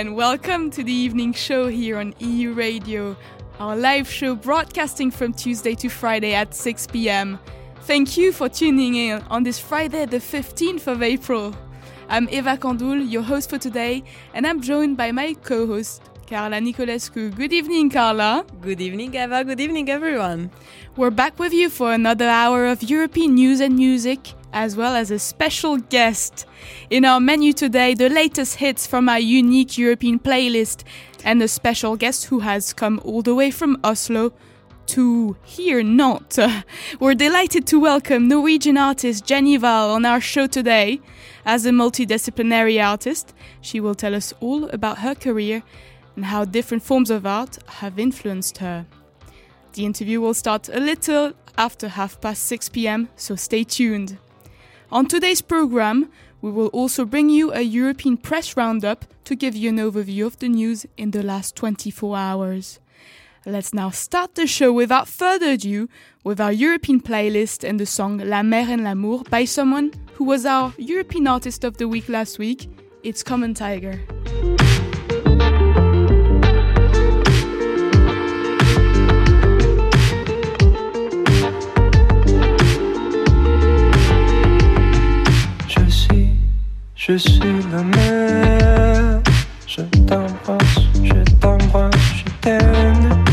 and welcome to the evening show here on Euradio, our live show broadcasting from Tuesday to Friday at 6 pm. Thank you for tuning in on this Friday, the 15th of April. I'm Eva Kandoul, your host for today, and I'm joined by my co host, Carla Niculescu. Good evening, Carla. Good evening, Eva. Good evening, everyone. We're back with you for another hour of European news and music, as well as a special guest. In our menu today, the latest hits from our unique European playlist, and a special guest who has come all the way from Oslo to here Nantes. We're delighted to welcome Norwegian artist Jenny Hval on our show today. As a multidisciplinary artist, she will tell us all about her career and how different forms of art have influenced her. The interview will start a little after half past 6 pm, so stay tuned. On today's program, we will also bring you a European press roundup to give you an overview of the news in the last 24 hours. Let's now start the show without further ado with our European playlist and the song La Mer et l'amour by someone who was our European Artist of the Week last week. It's Common Tigre. Je suis la mer, je t'embrasse, je t'embrasse, je t'aime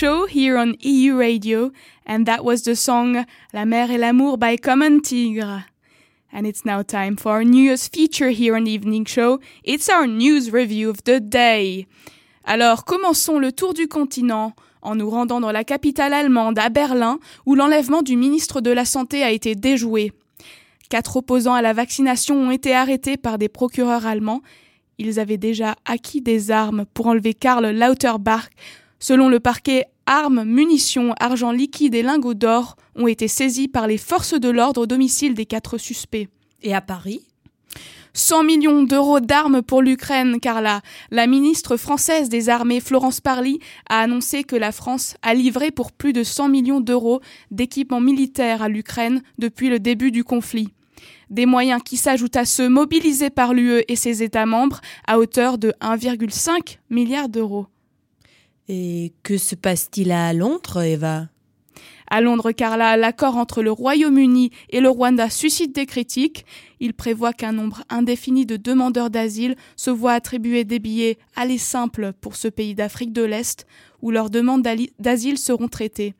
show here on EU Radio, and that was the song La Mer et l'amour by Common Tigre. And it's now time for our New Year's feature here on the evening show. It's our news review of the day. Alors, commençons le tour du continent en nous rendant dans la capitale allemande, à Berlin, où l'enlèvement du ministre de la Santé a été déjoué. Quatre opposants à la vaccination ont été arrêtés par des procureurs allemands. Ils avaient déjà acquis des armes pour enlever Karl Lauterbach. Selon le parquet, armes, munitions, argent liquide et lingots d'or ont été saisis par les forces de l'ordre au domicile des quatre suspects. Et à Paris? 100 millions d'euros d'armes pour l'Ukraine, car la, la ministre française des Armées, Florence Parly, a annoncé que la France a livré pour plus de 100 millions d'euros d'équipements militaires à l'Ukraine depuis le début du conflit. Des moyens qui s'ajoutent à ceux mobilisés par l'UE et ses États membres à hauteur de 1,5 milliard d'euros. Et que se passe-t-il à Londres, Eva? À Londres, Carla, l'accord entre le Royaume-Uni et le Rwanda suscite des critiques. Il prévoit qu'un nombre indéfini de demandeurs d'asile se voient attribuer des billets allés simples pour ce pays d'Afrique de l'Est, où leurs demandes d'asile seront traitées.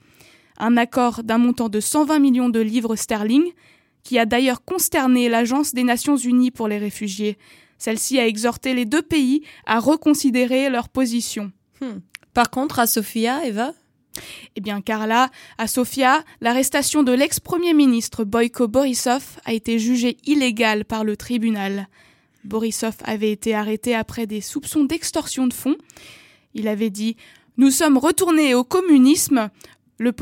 Un accord d'un montant de 120 millions de livres sterling, qui a d'ailleurs consterné l'Agence des Nations Unies pour les réfugiés. Celle-ci a exhorté les deux pays à reconsidérer leur position. Hmm. Par contre, à Sofia, Eva? Eh bien, Carla, à Sofia, l'arrestation de l'ex-premier ministre Boyko Borisov a été jugée illégale par le tribunal. Borisov avait été arrêté après des soupçons d'extorsion de fonds. Il avait dit Nous sommes retournés au communisme. Le,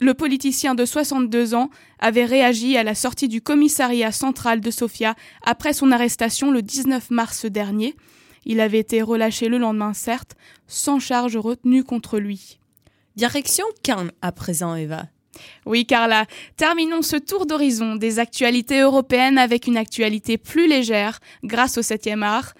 le, politicien de 62 ans avait réagi à la sortie du commissariat central de Sofia après son arrestation le 19 mars dernier. Il avait été relâché le lendemain, certes, sans charge retenue contre lui. Direction Cannes à présent, Eva. Oui, Carla. Terminons ce tour d'horizon des actualités européennes avec une actualité plus légère grâce au 7e art.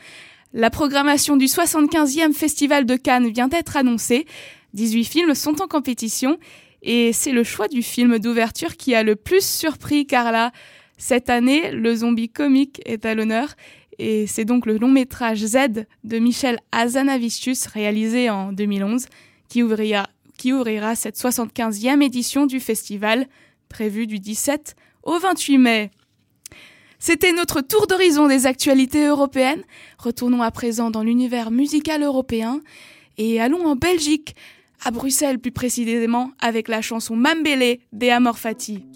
La programmation du 75e Festival de Cannes vient d'être annoncée. 18 films sont en compétition et c'est le choix du film d'ouverture qui a le plus surpris Carla. Cette année, le zombie comique est à l'honneur et c'est donc le long métrage Z de Michel Hazanavicius réalisé en 2011 qui ouvrira cette 75e édition du festival, prévue du 17 au 28 mai. C'était notre tour d'horizon des actualités européennes. Retournons à présent dans l'univers musical européen et allons en Belgique, à Bruxelles plus précisément, avec la chanson Mambele des Amor Fati.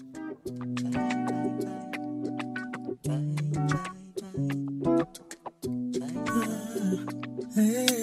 Mm-hmm.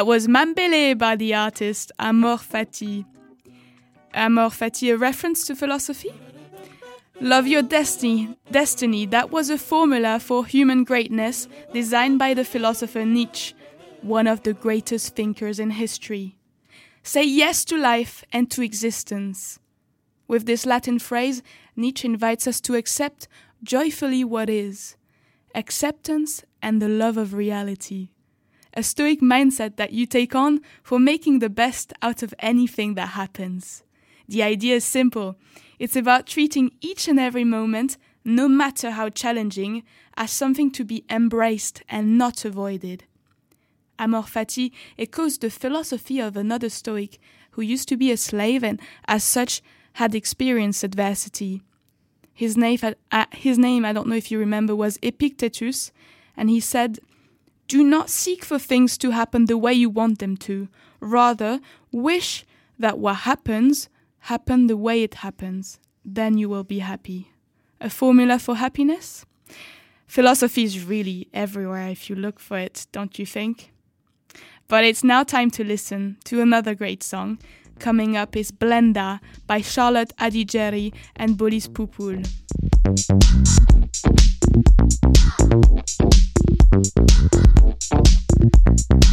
That was Mambele by the artist Amor Fati. Amor Fati, a reference to philosophy? Love your destiny. Destiny, that was a formula for human greatness designed by the philosopher Nietzsche, one of the greatest thinkers in history. Say yes to life and to existence. With this Latin phrase, Nietzsche invites us to accept joyfully what is acceptance and the love of reality a stoic mindset that you take on for making the best out of anything that happens. The idea is simple it's about treating each and every moment, no matter how challenging, as something to be embraced and not avoided. Amor Fati echoes the philosophy of another Stoic who used to be a slave and, as such, had experienced adversity. His name, uh, his name, I don't know if you remember, was Epictetus, and he said, do not seek for things to happen the way you want them to. Rather, wish that what happens happen the way it happens. Then you will be happy. A formula for happiness? Philosophy is really everywhere if you look for it, don't you think? But it's now time to listen to another great song. Coming up is Blenda by Charlotte Adigéry and Boris Pupul. Thank you.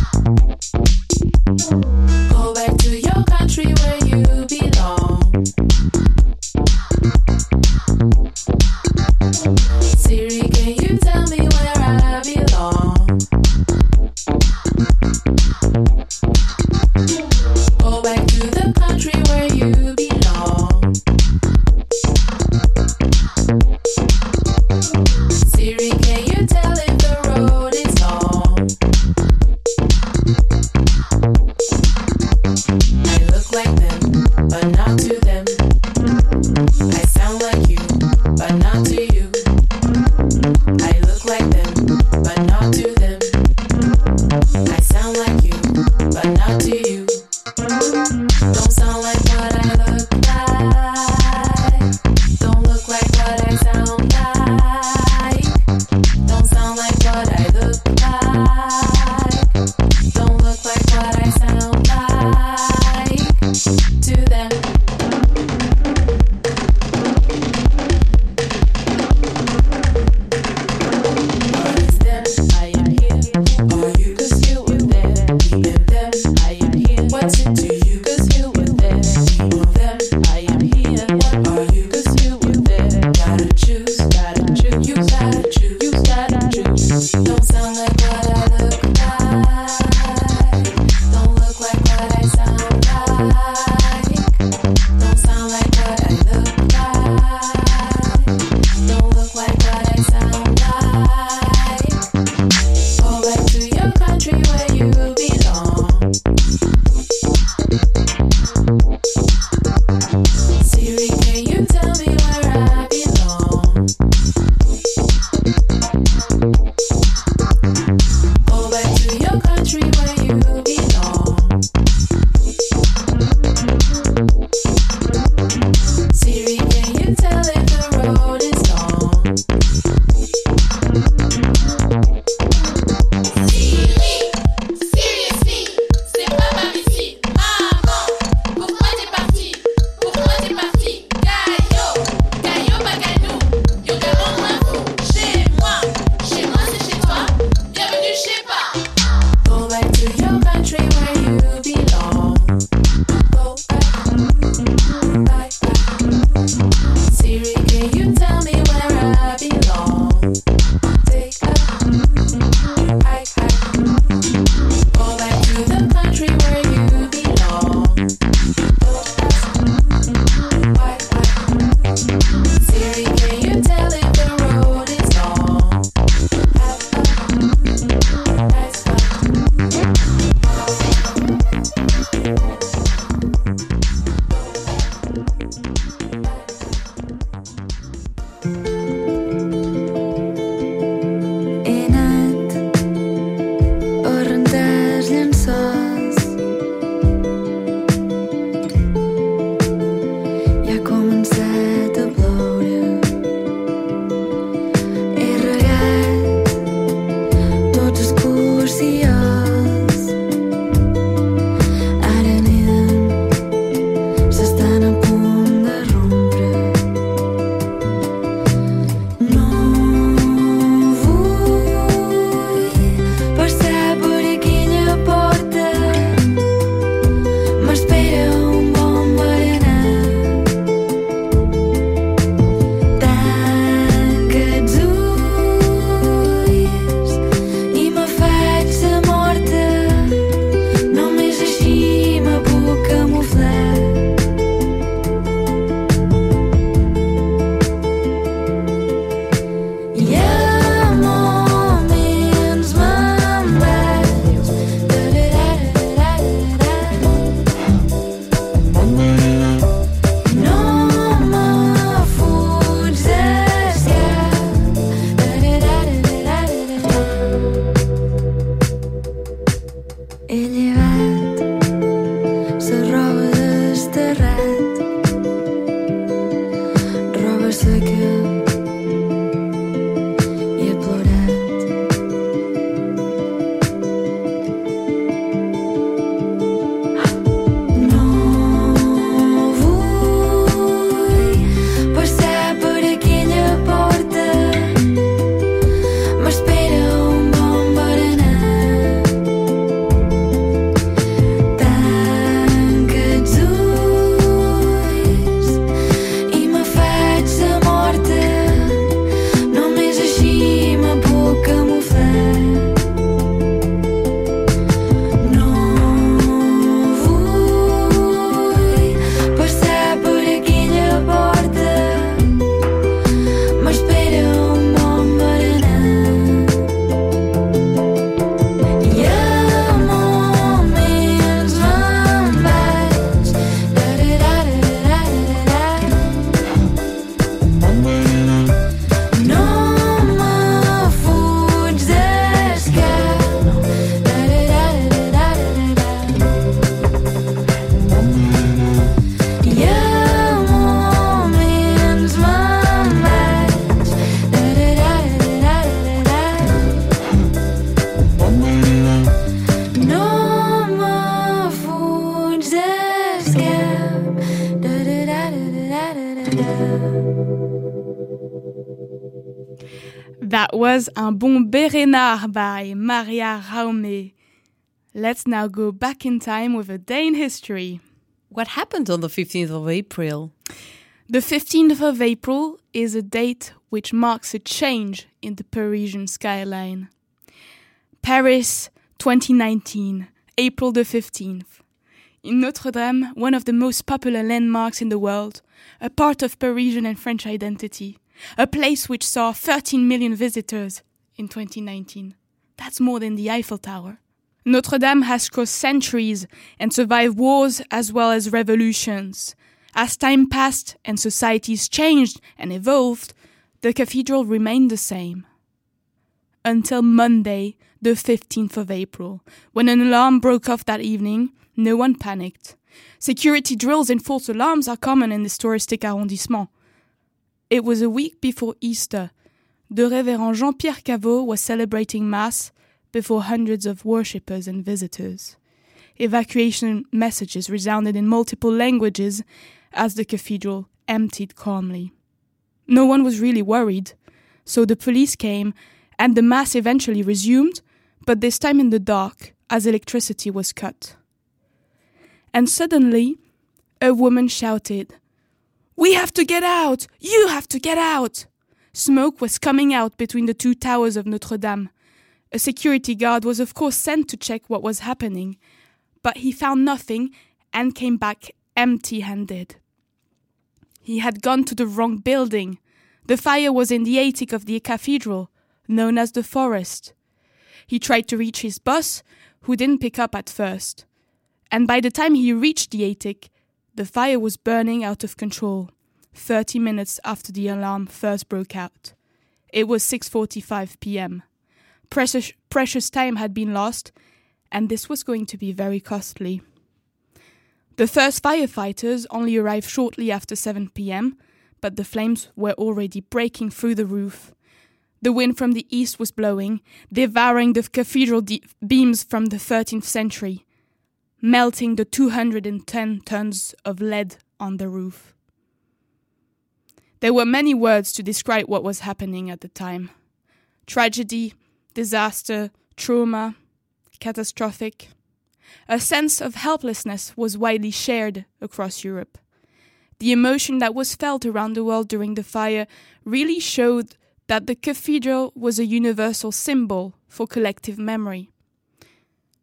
Un bon Bérénard by Maria Raume. Let's now go back in time with a day in history. What happened on the 15th of April? The 15th of April is a date which marks a change in the Parisian skyline. Paris 2019, April the 15th. In Notre Dame, one of the most popular landmarks in the world, a part of Parisian and French identity, a place which saw 13 million visitors in 2019. That's more than the Eiffel Tower. Notre Dame has crossed centuries and survived wars as well as revolutions. As time passed and societies changed and evolved, the cathedral remained the same. Until Monday, the 15th of April, when an alarm broke off that evening, no one panicked. Security drills and false alarms are common in this touristic arrondissement. It was a week before Easter. The Révérend Jean-Pierre Caveau was celebrating Mass before hundreds of worshippers and visitors. Evacuation messages resounded in multiple languages as the cathedral emptied calmly. No one was really worried, so the police came and the Mass eventually resumed, but this time in the dark as electricity was cut. And suddenly, a woman shouted, We have to get out! You have to get out! Smoke was coming out between the two towers of Notre Dame. A security guard was, of course, sent to check what was happening, but he found nothing and came back empty handed. He had gone to the wrong building. The fire was in the attic of the cathedral, known as the forest. He tried to reach his boss, who didn't pick up at first. And by the time he reached the attic, the fire was burning out of control, 30 minutes after the alarm first broke out. It was 6:45 p.m. Precious, precious time had been lost, and this was going to be very costly. The first firefighters only arrived shortly after 7 p.m., but the flames were already breaking through the roof. The wind from the east was blowing, devouring the cathedral de- beams from the 13th century, melting the 210 tons of lead on the roof. There were many words to describe what was happening at the time tragedy, disaster, trauma, catastrophic. A sense of helplessness was widely shared across Europe. The emotion that was felt around the world during the fire really showed that the cathedral was a universal symbol for collective memory.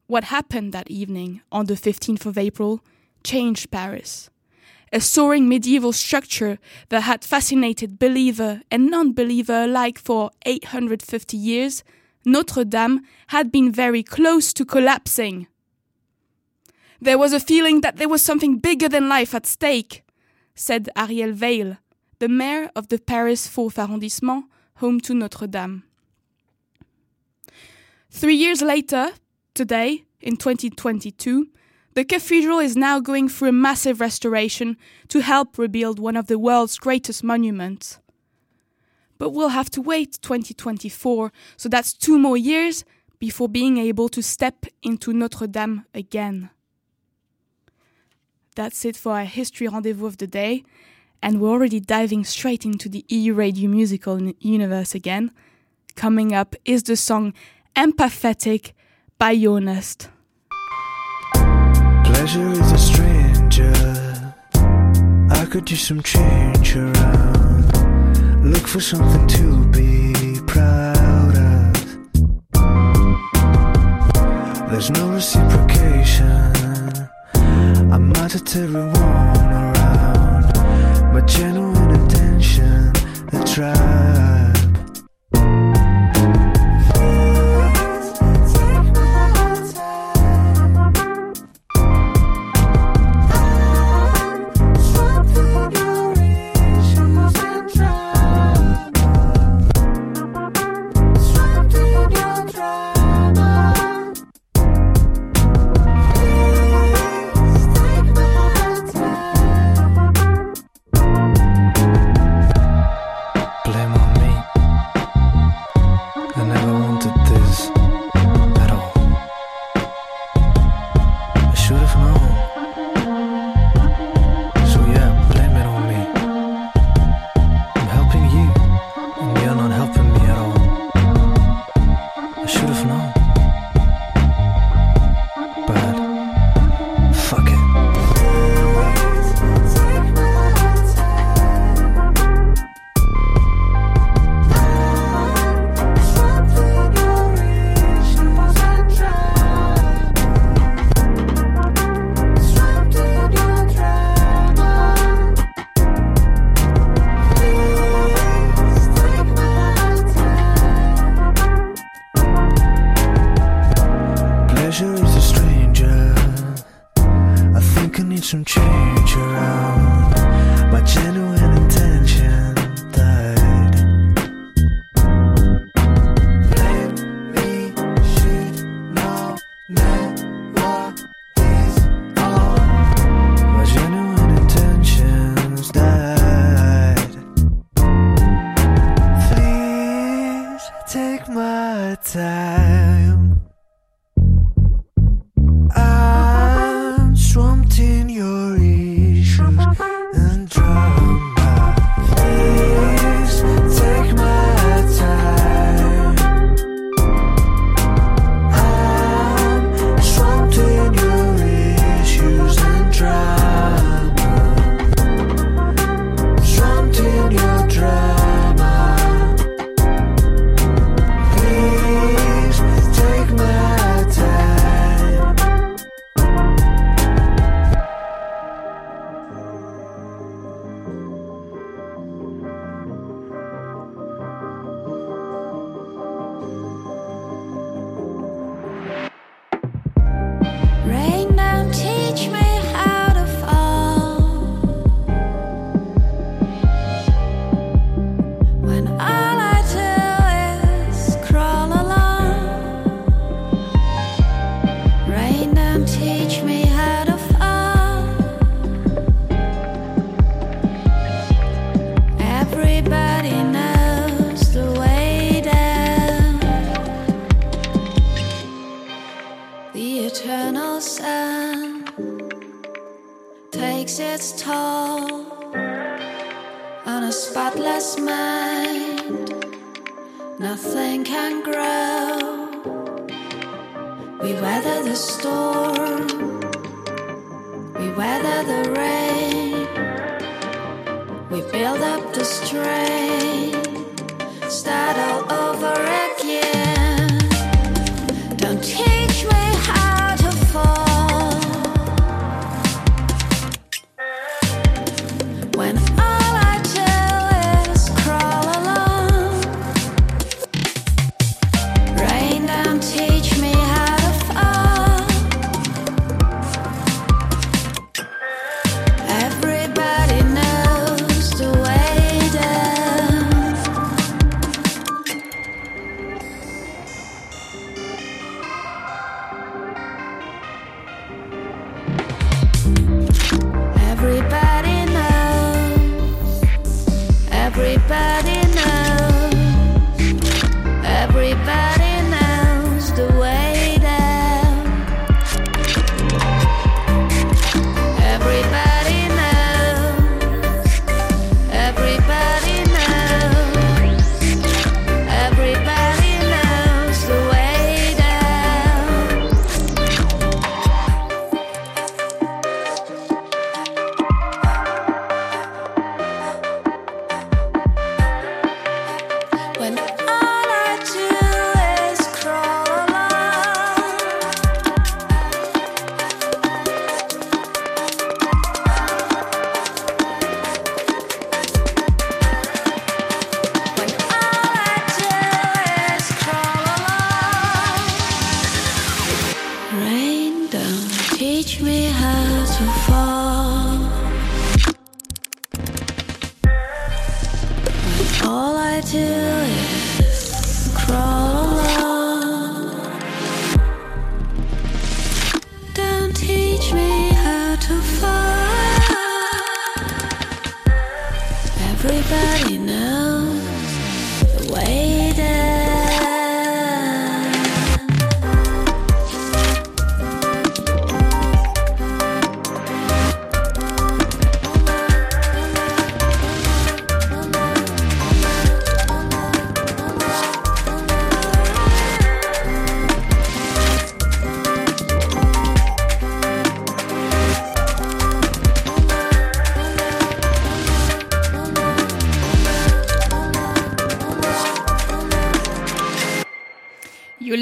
What happened that evening, on the 15th of April, changed Paris. A soaring medieval structure that had fascinated believer and non believer alike for 850 years, Notre Dame had been very close to collapsing. There was a feeling that there was something bigger than life at stake, said Ariel Weil, the mayor of the Paris 4th arrondissement, home to Notre Dame. Three years later, today, in 2022, the cathedral is now going through a massive restoration to help rebuild one of the world's greatest monuments. But we'll have to wait 2024, so that's two more years before being able to step into Notre Dame again. That's it for our history rendezvous of the day, and we're already diving straight into the Euradio musical universe again. Coming up is the song Empathetic by Jonest. Pleasure is a stranger. I could do some change around. Look for something to be proud of. There's no reciprocation. I'm not a everyone around. My genuine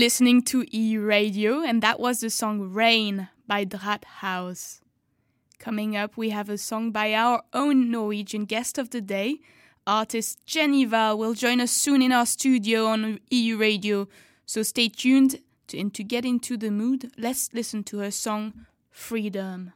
listening to Euradio, and that was the song Rain by Drahthaus. Coming up, we have a song by our own Norwegian guest of the day. Artist Jenny Hval will join us soon in our studio on Euradio, so stay tuned. And to get into the mood, let's listen to her song Freedom.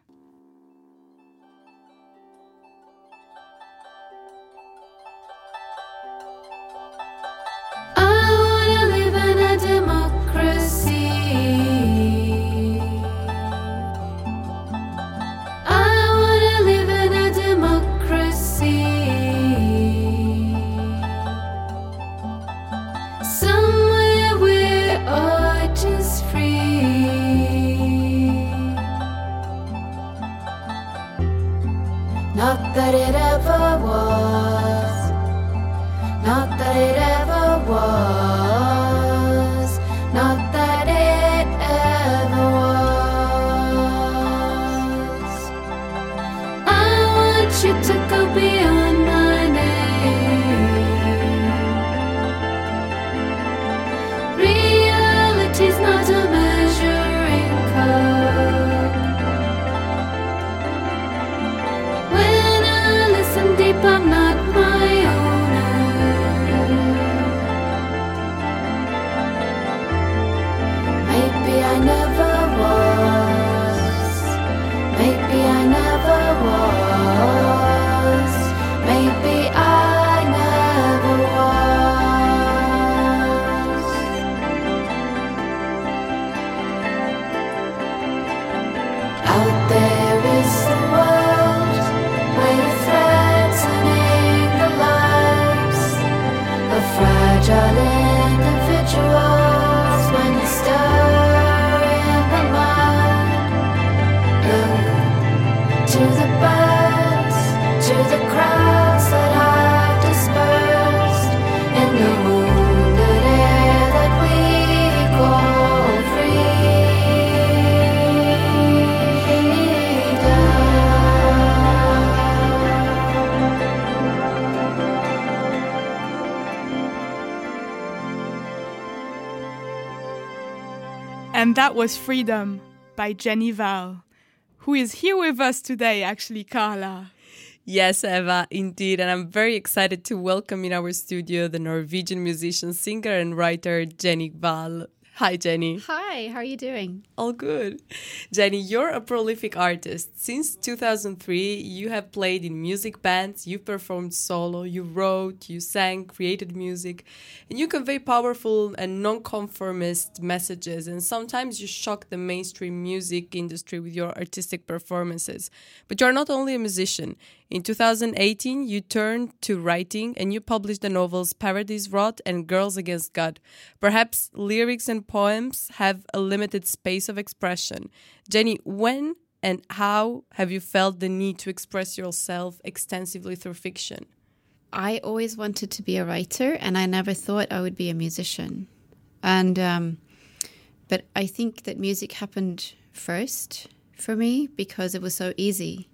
but it ever I'm not. Was Freedom by Jenny Hval, who is here with us today, actually, Carla. Yes, Eva, indeed. And I'm very excited to welcome in our studio the Norwegian musician, singer, and writer Jenny Hval. Hi, Jenny. Hi, how are you doing? All good. Jenny, you're a prolific artist. Since 2003, you have played in music bands, you performed solo, you wrote, you sang, created music, and you convey powerful and non conformist messages. And sometimes you shock the mainstream music industry with your artistic performances. But you're not only a musician. In 2018, you turned to writing and you published the novels Paradise Rot and Girls Against God. Perhaps lyrics and poems have a limited space of expression. Jenny, when and how have you felt the need to express yourself extensively through fiction? I always wanted to be a writer, and I never thought I would be a musician. And um, but I think that music happened first for me because it was so easy.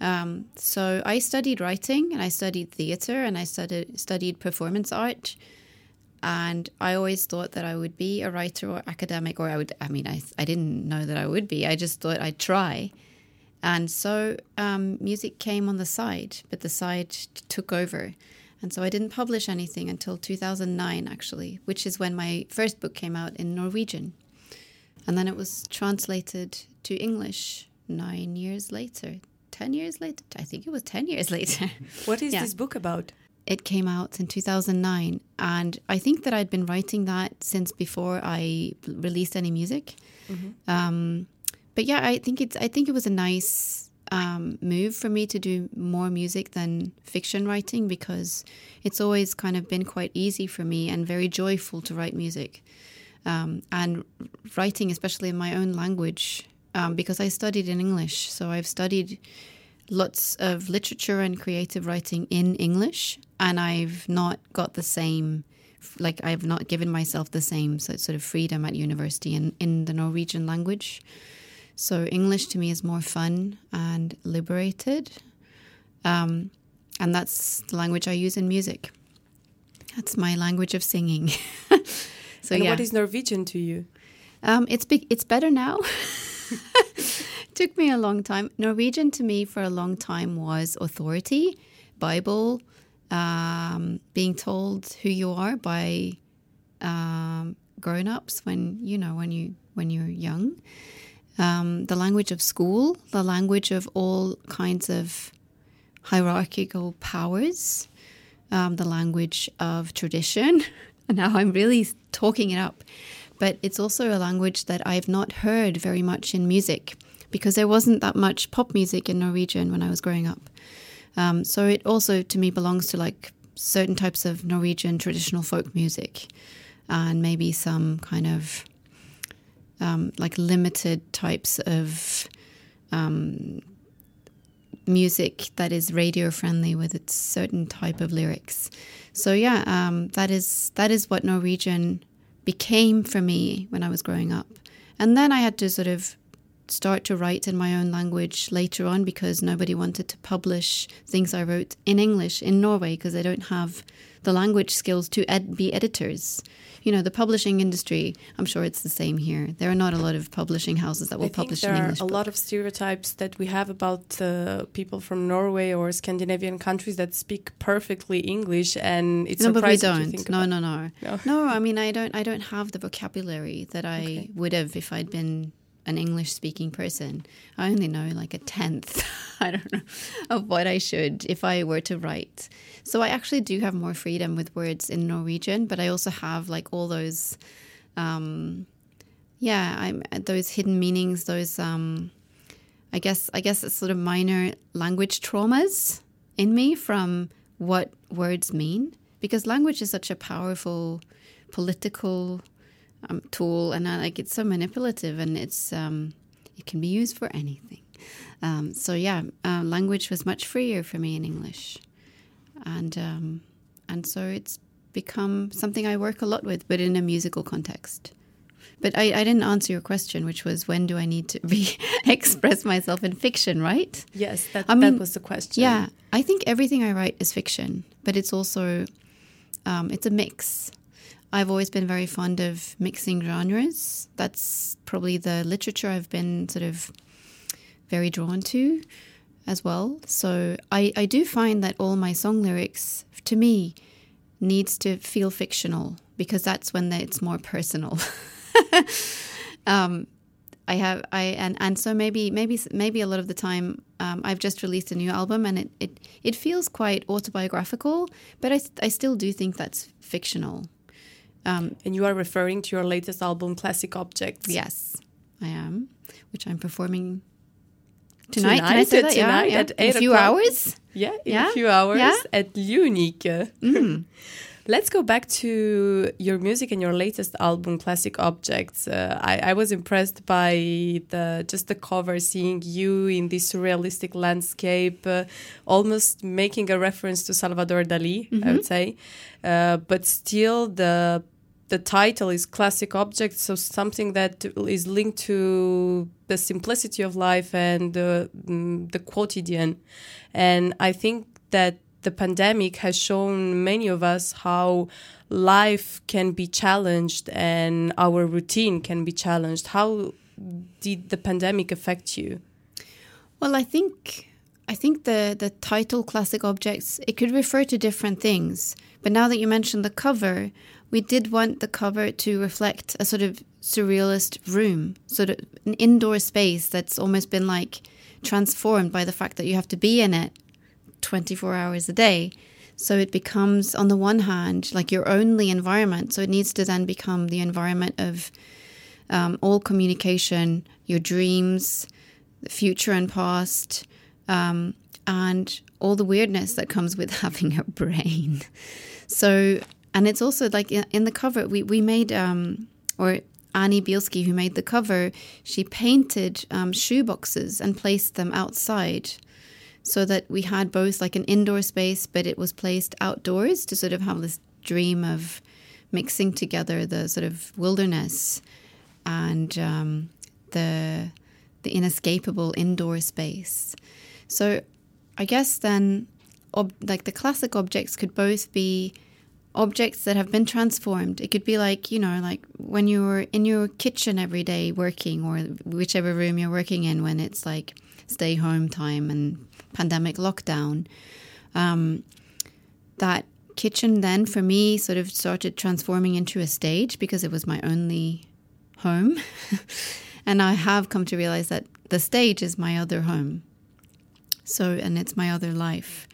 Um, so I studied writing, and I studied theater, and I studied studied performance art. And I always thought that I would be a writer or academic, or I would. I mean, I I didn't know that I would be. I just thought I'd try. And so um, music came on the side, but the side took over. And so I didn't publish anything until 2009, actually, which is when my first book came out in Norwegian. And then it was translated to English nine years later, 10 years later. I think it was 10 years later. What is Yeah. this book about? it came out in 2009. And I think that I'd been writing that since before I released any music. Um, but yeah, I think it's I think it was a nice um, move for me to do more music than fiction writing because it's always kind of been quite easy for me and very joyful to write music. Um, and writing, especially in my own language, um, because I studied in English. So I've studied lots of literature and creative writing in English, and I've not got the same, like, I've not given myself the same sort of freedom at university in, in the Norwegian language. So English to me is more fun and liberated. Um, and that's the language I use in music. That's my language of singing. so and yeah. what is Norwegian to you? Um, it's big. It's better now. Took me a long time. Norwegian to me for a long time was authority, Bible, um, being told who you are by um, grown-ups when you know when you when you're young. Um, the language of school, the language of all kinds of hierarchical powers, um, the language of tradition. Now I'm really talking it up. But it's also a language that I've not heard very much in music because there wasn't that much pop music in Norwegian when I was growing up. Um, so it also, to me, belongs to like certain types of Norwegian traditional folk music and maybe some kind of um, like limited types of um, music that is radio friendly with its certain type of lyrics. So yeah, um, that is that is what Norwegian became for me when I was growing up, and then I had to sort of start to write in my own language later on because nobody wanted to publish things I wrote in English in Norway because they don't have the language skills to ed- be editors. You know, the publishing industry, I'm sure it's the same here. There are not a lot of publishing houses that will I think publish there are a book. lot of stereotypes that we have about uh, people from Norway or Scandinavian countries that speak perfectly English, and it's no, but we don't. No, no, no, No? no. I mean, I don't. I don't have the vocabulary that I Okay. would have if I'd been an English-speaking person. I only know like a tenth. I don't know of what I should if I were to write. So I actually do have more freedom with words in Norwegian, but I also have like all those, um, yeah, I'm those hidden meanings. Those, um, I guess, I guess it's sort of minor language traumas in me from what words mean because language is such a powerful political um, tool and I, like it's so manipulative and it's um, it can be used for anything um, so yeah uh, language was much freer for me in english and um, and so it's become something i work a lot with but in a musical context but I, I didn't answer your question which was when do i need to be express myself in fiction right Yes, that, I mean, that was the question. yeah, I think everything I write is fiction, but it's also um, it's a mix. I've always been very fond of mixing genres. That's probably the literature I've been sort of very drawn to as well. So I, I do find that all my song lyrics, to me, needs to feel fictional because that's when it's more personal. um, I have I and and so maybe maybe maybe a lot of the time um, I've just released a new album and it, it it feels quite autobiographical, but I I still do think that's fictional. Um, And you are referring to your latest album, Classic Objects. yes, I am, which I'm performing tonight. Tonight, uh, that? Yeah, tonight yeah. at In a few hours. Yeah, in Yeah? a few hours Yeah? at Lieu Unique. Mm. Let's go back to your music and your latest album, Classic Objects. Uh, I, I was impressed by the just the cover, seeing you in this surrealistic landscape, uh, almost making a reference to Salvador Dali, I would say. Uh, but still, the the title is Classic Objects, so something that is linked to the simplicity of life and the mm, the quotidian. And I think that the pandemic has shown many of us how life can be challenged and our routine can be challenged. How did the pandemic affect you? Well, I think I think the the title "Classic Objects" it could refer to different things. But now that you mentioned the cover, we did want the cover to reflect a sort of surrealist room, sort of an indoor space that's almost been like transformed by the fact that you have to be in it 24 hours a day. So it becomes, on the one hand, like your only environment. So it needs to then become the environment of um, all communication, your dreams, the future and past, um, and all the weirdness that comes with having a brain. So, and it's also like in, the cover, we, we made, um, or Annie Bielski, who made the cover, she painted um, shoe boxes and placed them outside so that we had both like an indoor space, but it was placed outdoors to sort of have this dream of mixing together the sort of wilderness and um, the the inescapable indoor space. So I guess then, ob- like the classic objects could both be objects that have been transformed. It could be like, you know, like when you're in your kitchen every day working or whichever room you're working in when it's like stay home time and pandemic lockdown. Um, that kitchen then for me sort of started transforming into a stage because it was my only home. and I have come to realize that the stage is my other home. So, and it's my other life.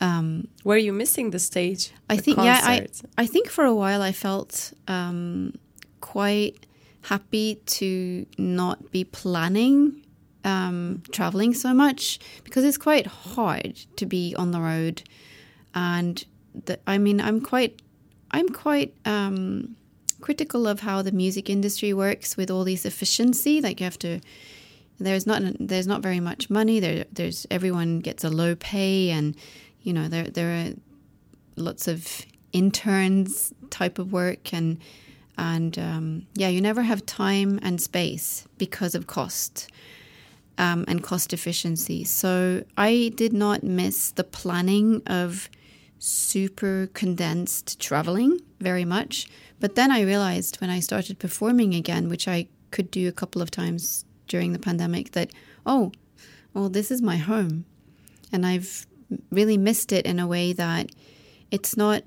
Um, Were you missing the stage? I the think yeah, I? I think for a while I felt um, quite happy to not be planning um, traveling so much because it's quite hard to be on the road, and the, I mean I'm quite I'm quite um, critical of how the music industry works with all these efficiency. Like you have to there's not there's not very much money. There there's everyone gets a low pay and you know there there are lots of interns type of work and and um, yeah you never have time and space because of cost um, and cost efficiency so i did not miss the planning of super condensed traveling very much but then i realized when i started performing again which i could do a couple of times during the pandemic that oh well this is my home and i've really missed it in a way that it's not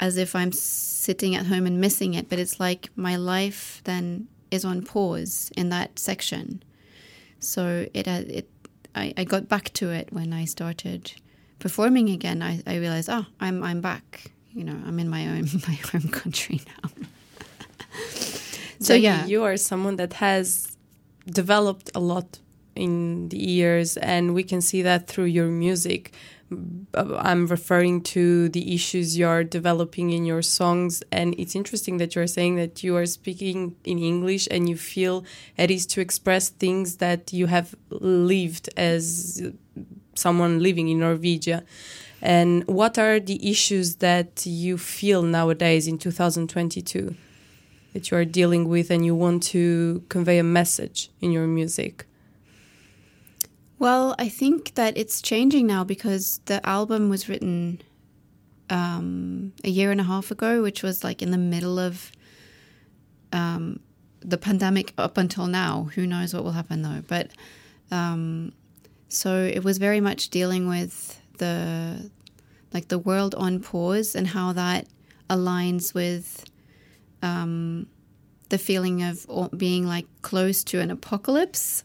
as if I'm sitting at home and missing it, but it's like my life then is on pause in that section. So it uh, it I, I got back to it when I started performing again. I, I realized, oh, I'm I'm back. You know, I'm in my own my home country now. so Jenny, yeah, you are someone that has developed a lot in the years, and we can see that through your music. Uh, I'm referring to the issues you're developing in your songs, and it's interesting that you're saying that you are speaking in English and you feel at ease to express things that you have lived as someone living in Norwegia. And what are the issues that you feel nowadays in 2022 that you are dealing with and you want to convey a message in your music? Well, I think that it's changing now because the album was written um, a year and a half ago, which was like in the middle of um, the pandemic up until now. Who knows what will happen though? But um, so it was very much dealing with the like the world on pause and how that aligns with um, the feeling of being like close to an apocalypse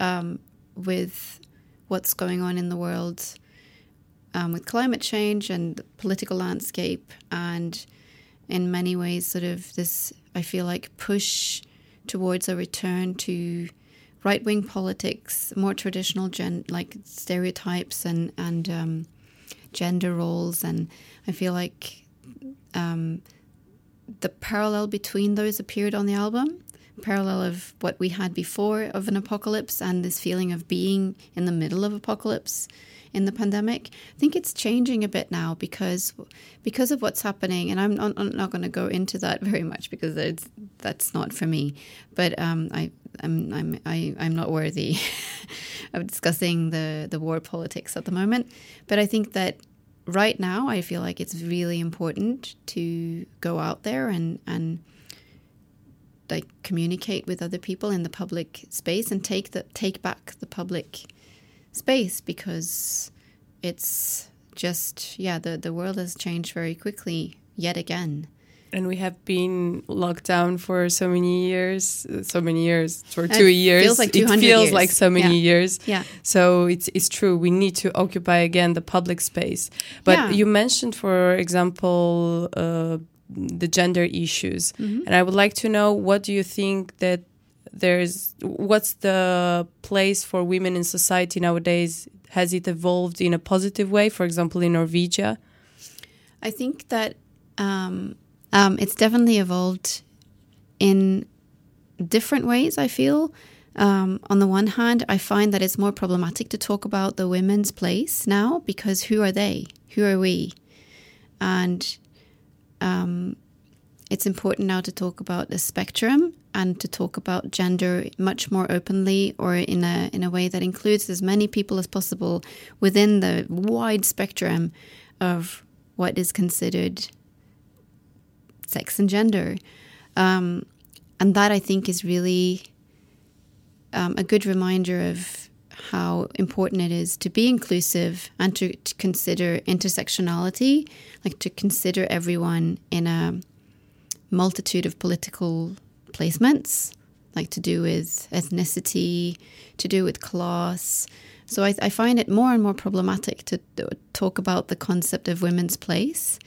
um, with what's going on in the world um, with climate change and the political landscape, and in many ways, sort of this, I feel like, push towards a return to right wing politics, more traditional gen like stereotypes and and um, gender roles, and I feel like um, the parallel between those appeared on the album. Parallel of what we had before of an apocalypse and this feeling of being in the middle of apocalypse in the pandemic. I think it's changing a bit now because because of what's happening, and I'm not, I'm not going to go into that very much because it's, that's not for me. But um, I I'm I'm I, I'm not worthy of discussing the the war politics at the moment. But I think that right now I feel like it's really important to go out there and and like communicate with other people in the public space and take the take back the public space because it's just yeah the the world has changed very quickly yet again And we have been locked down for so many years, so many years, for It two years. feels like it feels years. like so many Yeah. years. Yeah. So it's it's true. We need to occupy again the public space. But Yeah. you mentioned, for example, uh, the gender issues, Mm-hmm. and I would like to know what do you think that there's what's the place for women in society nowadays? Has it evolved in a positive way? For example, in Norwegia. I think that um, um, it's definitely evolved in different ways. I feel. Um, on the one hand, I find that it's more problematic to talk about the women's place now because who are they? Who are we? And um, it's important now to talk about the spectrum and to talk about gender much more openly or in a in a way that includes as many people as possible within the wide spectrum of what is considered sex and gender. Um, and that I think is really um, a good reminder of how important it is to be inclusive and to, to consider intersectionality, like to consider everyone in a multitude of political placements, like to do with ethnicity, to do with class. So I, I find it more and more problematic to to talk about the concept of women's place.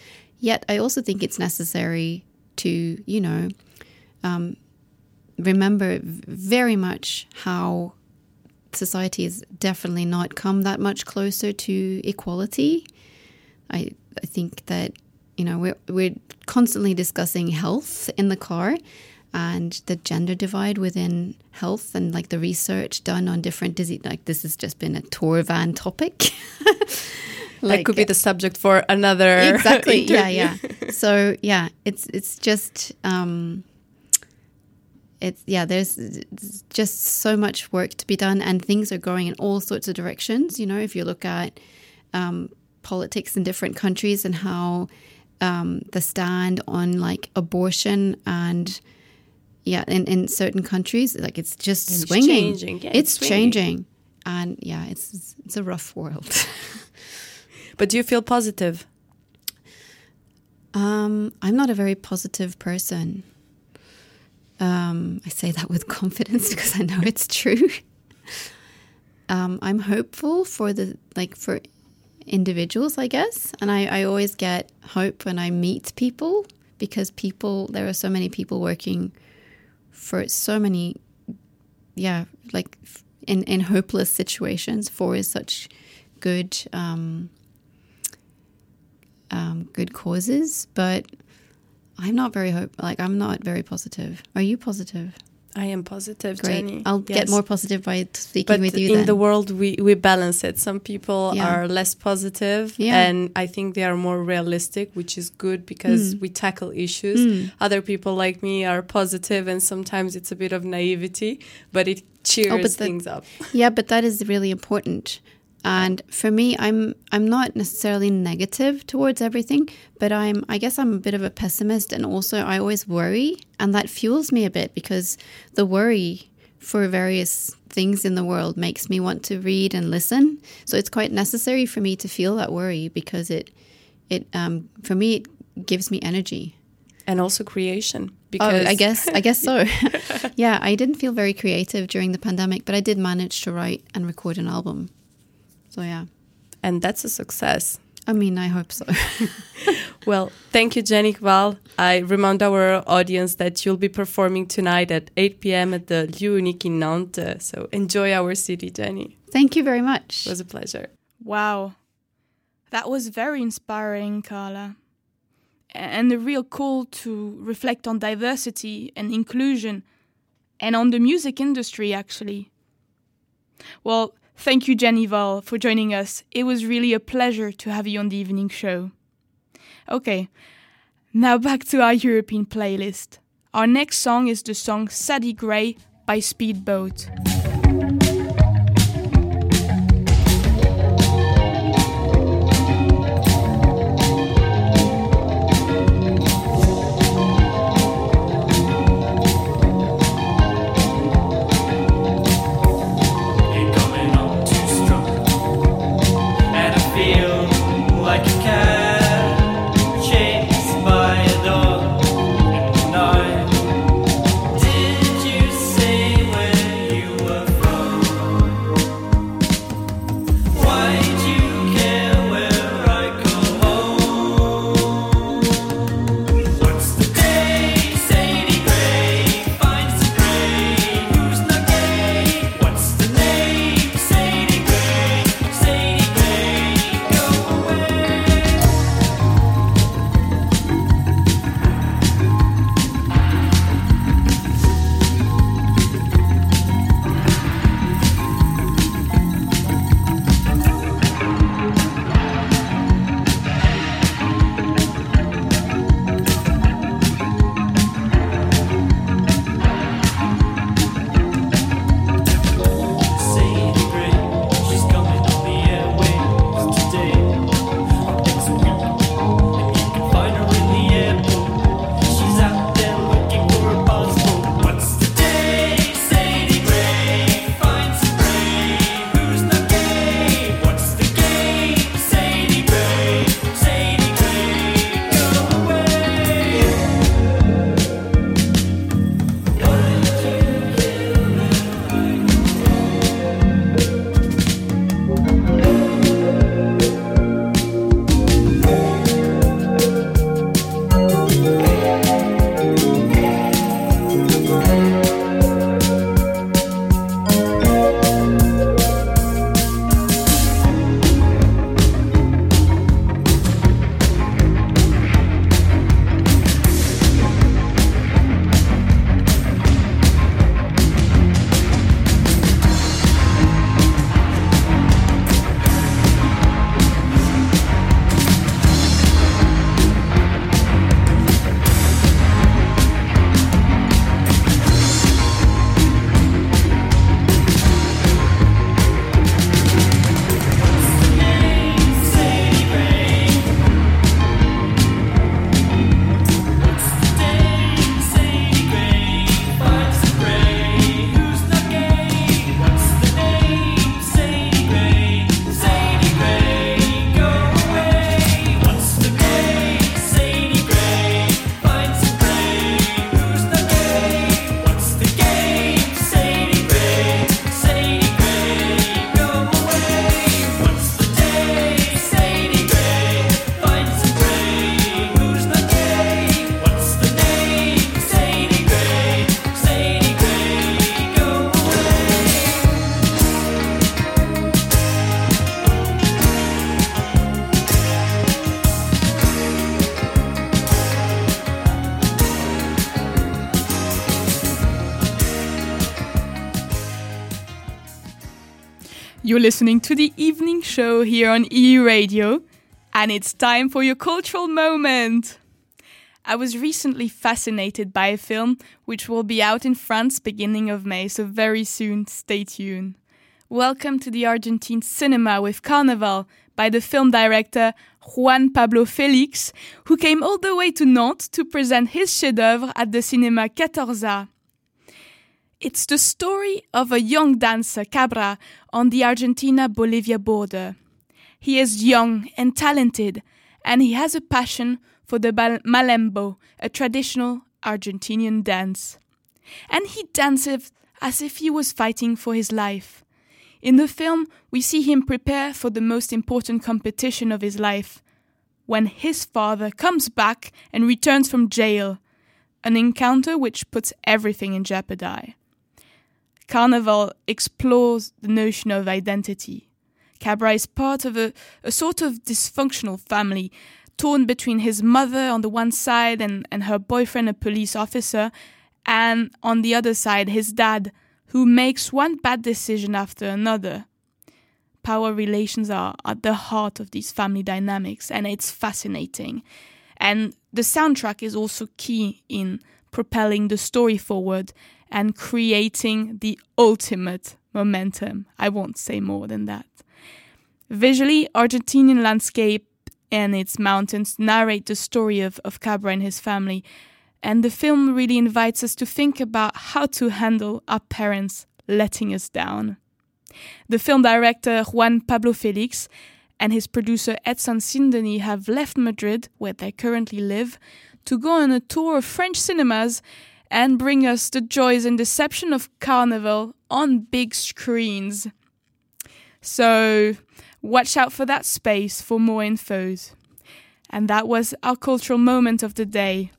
Yet I also think it's necessary to, you know, um, remember very much how society has definitely not come that much closer to equality. I I think that you know we're we're constantly discussing health in the car and the gender divide within health and like the research done on different disease like this has just been a tour van topic. that could be the subject for another exactly. Yeah yeah. so yeah it's it's just um it's yeah there's just so much work to be done and things are going in all sorts of directions you know if you look at um, politics in different countries and how um, the stand on like abortion and yeah in, in certain countries like it's just it's swinging. changing. Yeah, it's, it's swinging. changing. And yeah it's it's a rough world But do you feel positive? Um, I'm not a very positive person. Um, I say that with confidence because I know it's true. um, I'm hopeful for the like for individuals, I guess, and I, I always get hope when I meet people because people there are so many people working for so many, yeah, like in in hopeless situations for is such good. Um, um, good causes, but I'm not very hope. Like I'm not very positive. Are you positive? I am positive, Great. Jenny. I'll get more positive by speaking But with you. in then. the world, we, we balance it. Some people Yeah. are less positive, Yeah. and I think they are more realistic, which is good because Hmm. we tackle issues. Other people like me are positive, and sometimes it's a bit of naivety, but it cheers Oh, but that- things up. yeah, but that is really important. And for me, I'm I'm not necessarily negative towards everything, but I'm I guess I'm a bit of a pessimist, and also I always worry, and that fuels me a bit because the worry for various things in the world makes me want to read and listen. So it's quite necessary for me to feel that worry because it it um, for me it gives me energy. and also creation. Oh, Because I guess I guess so. yeah, I didn't feel very creative during the pandemic, but I did manage to write and record an album. So yeah. and that's a success. I mean, I hope so. Well, thank you, Jenny Hval. I remind our audience that you'll be performing tonight at 8 p.m. at the Lieu Unique in Nantes. So enjoy our city, Jenny. Thank you very much. It was a pleasure. Wow. That was very inspiring, Carla. And a real call to reflect on diversity and inclusion and on the music industry, actually. Well, thank you, Jenny Hval, for joining us. It was really a pleasure to have you on the evening show. Okay, now back to our European playlist. Our next song is the song Sadie Gray by Speedboat. You're listening to the evening show here on Euradio, and it's time for your cultural moment. I was recently fascinated by a film which will be out in France beginning of May, so very soon, stay tuned. Welcome to the Argentine cinema with Karnawal by the film director Juan Pablo Felix, who came all the way to Nantes to present his chef d'oeuvre at the cinema Katorza. It's the story of a young dancer, Cabra, on the Argentina Bolivia border. He is young and talented, and he has a passion for the malambo, a traditional Argentinian dance. And he dances as if he was fighting for his life. In the film, we see him prepare for the most important competition of his life when his father comes back and returns from jail, an encounter which puts everything in jeopardy. Karnawal explores the notion of identity. Cabra is part of a, a sort of dysfunctional family, torn between his mother on the one side and, and her boyfriend, a police officer, and on the other side, his dad, who makes one bad decision after another. Power relations are at the heart of these family dynamics, and it's fascinating. And the soundtrack is also key in propelling the story forward and creating the ultimate momentum. I won't say more than that. Visually, Argentinian landscape and its mountains narrate the story of, of Cabra and his family. And the film really invites us to think about how to handle our parents letting us down. The film director Juan Pablo Felix and his producer Edson Sindeni have left Madrid, where they currently live, to go on a tour of French cinemas and bring us the joys and deception of Karnawal on big screens. So, watch out for that space for more infos. And that was our cultural moment of the day.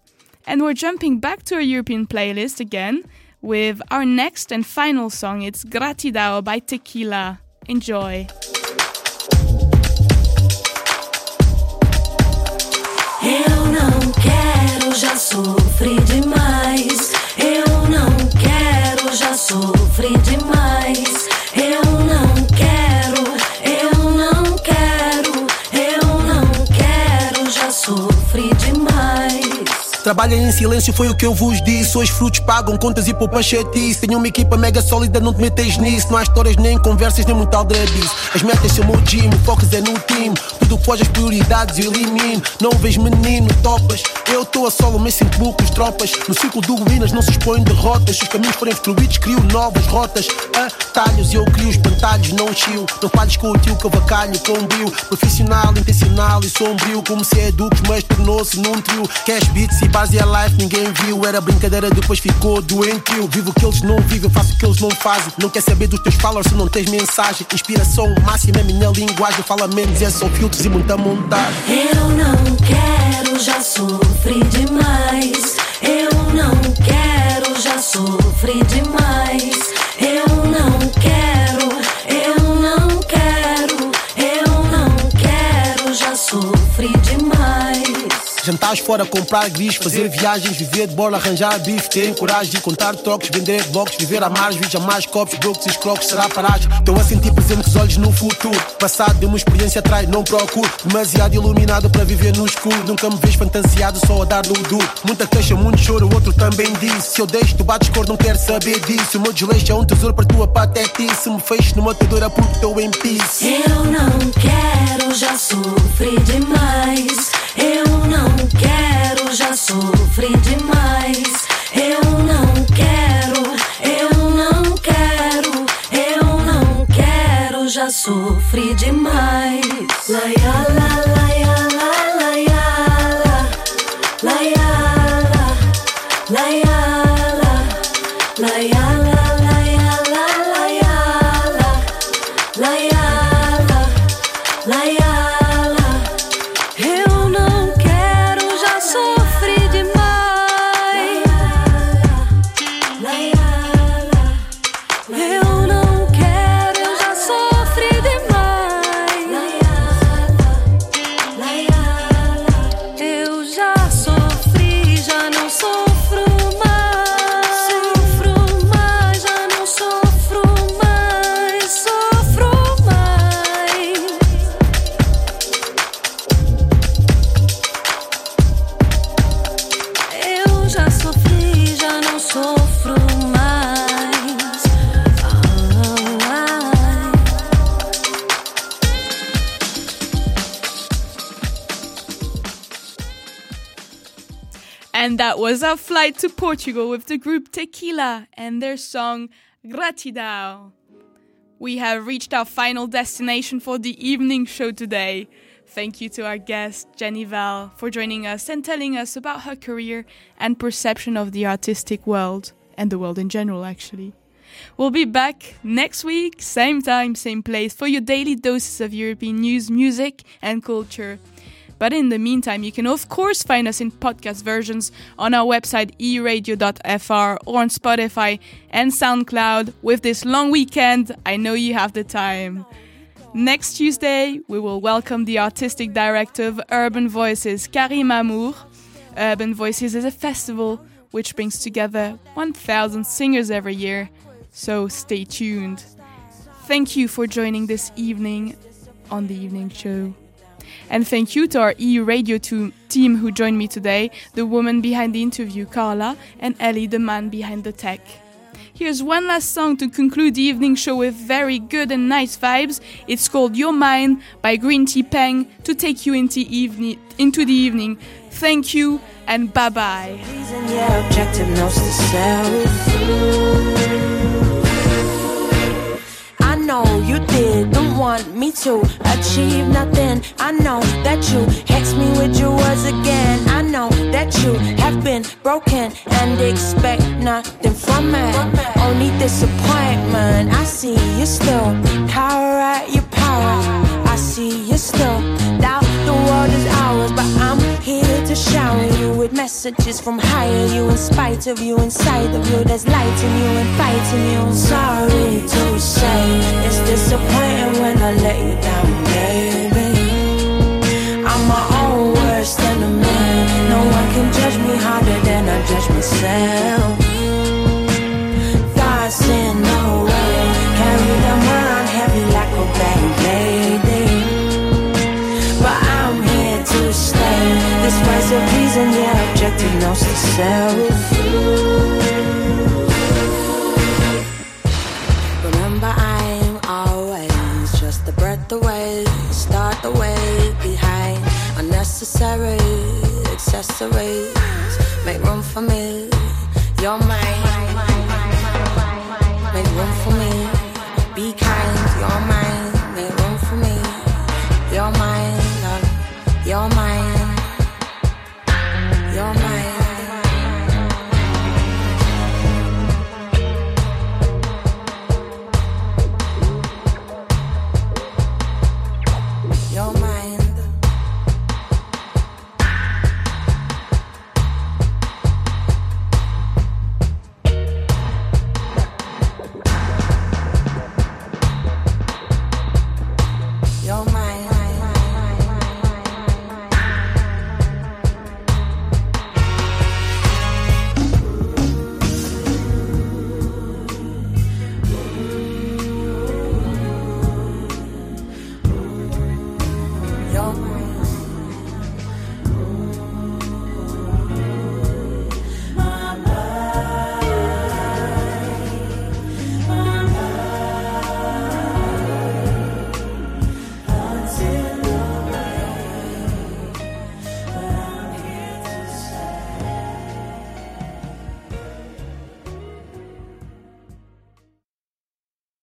And we're jumping back to our European playlist again with our next and final song. It's Gratidao by Tequila. Enjoy. Sofri demais. Eu não quero, já sofri demais. Eu não Trabalhem em silêncio, foi o que eu vos disse. Hoje frutos pagam contas e poupa chatice. Tenho uma equipa mega sólida, não te metes nisso. Não há histórias, nem conversas, nem muita aldrabice. As metas são o time, o foco é no time. Tudo que foge às prioridades eu elimino. Não vejo menino, topas. Eu estou a solo, mas sinto bucos, tropas. No ciclo do ruínas não se expõem derrotas. Se os caminhos forem fluidos, crio novas rotas. Atalhos eu crio os pantalhos, não chio. Não falhes com o tio que avacalho com brilho. Profissional, intencional e sombrio. Comecei a duques, mas tornou-se num trio. Cash beats e base é life, ninguém viu. Era brincadeira, depois ficou doentio. Vivo o que eles não vivem, faço o que eles não fazem. Não quer saber dos teus followers se não tens mensagem. Inspiração máxima é minha linguagem. Fala menos, é só filtros e muita montagem. Eu não quero, já sofri demais. Eu não quero, já sofri demais. Eu não quero, eu não quero, eu não quero, já sofri demais. Jantares fora, comprar gris, fazer viagens, viver de bola, arranjar bife, ter coragem de contar trocos, vender blocos, viver a margem, jamais copos, brocos e escrocos, será paragem. Estou a sentir presente os olhos no futuro. Passado de uma experiência atrás, não procuro. Demasiado iluminado para viver no escuro. Nunca me vejo fantasiado só a dar no duro. Muita queixa, muito choro, o outro também disse. Se eu deixo, tu bates cor, não quero saber disso. O meu desleixo é um tesouro para tua patetice. Me fecho numa matadora porque estou em peace. Eu não quero, já sofri demais. Eu não quero, já sofri demais. Eu não quero, eu não quero, eu não quero, já sofri demais. Laia, la, laia, that was our flight to Portugal with the group Tequila and their song Gratidão. We have reached our final destination for the evening show today. Thank you to our guest, Jenny Hval, for joining us and telling us about her career and perception of the artistic world, and the world in general, actually. We'll be back next week, same time, same place, for your daily doses of European news, music, and culture. But in the meantime, you can of course find us in podcast versions on our website euradio.fr or on Spotify and SoundCloud. With this long weekend, I know you have the time. Next Tuesday, we will welcome the artistic director of Urban Voices, Karim Amour. Urban Voices is a festival which brings together 1,000 singers every year, so stay tuned. Thank you for joining this evening on the evening show. And thank you to our Euradio 2 team who joined me today the woman behind the interview, Carla, and Ellie, the man behind the tech. Here's one last song to conclude the evening show with very good and nice vibes. It's called Your Mind by Green Tea Peng to take you into, into the evening. Thank you and bye bye. Know you didn't want me to achieve nothing. I know that you hex me with your words again. I know that you have been broken and expect nothing from me. Only disappointment. I see you still power at your power. I see you still world is ours, but I'm here to shower you with messages from higher you. In spite of you, inside of you, there's light in you and fight in you. Sorry to say, it's disappointing when I let you down, baby.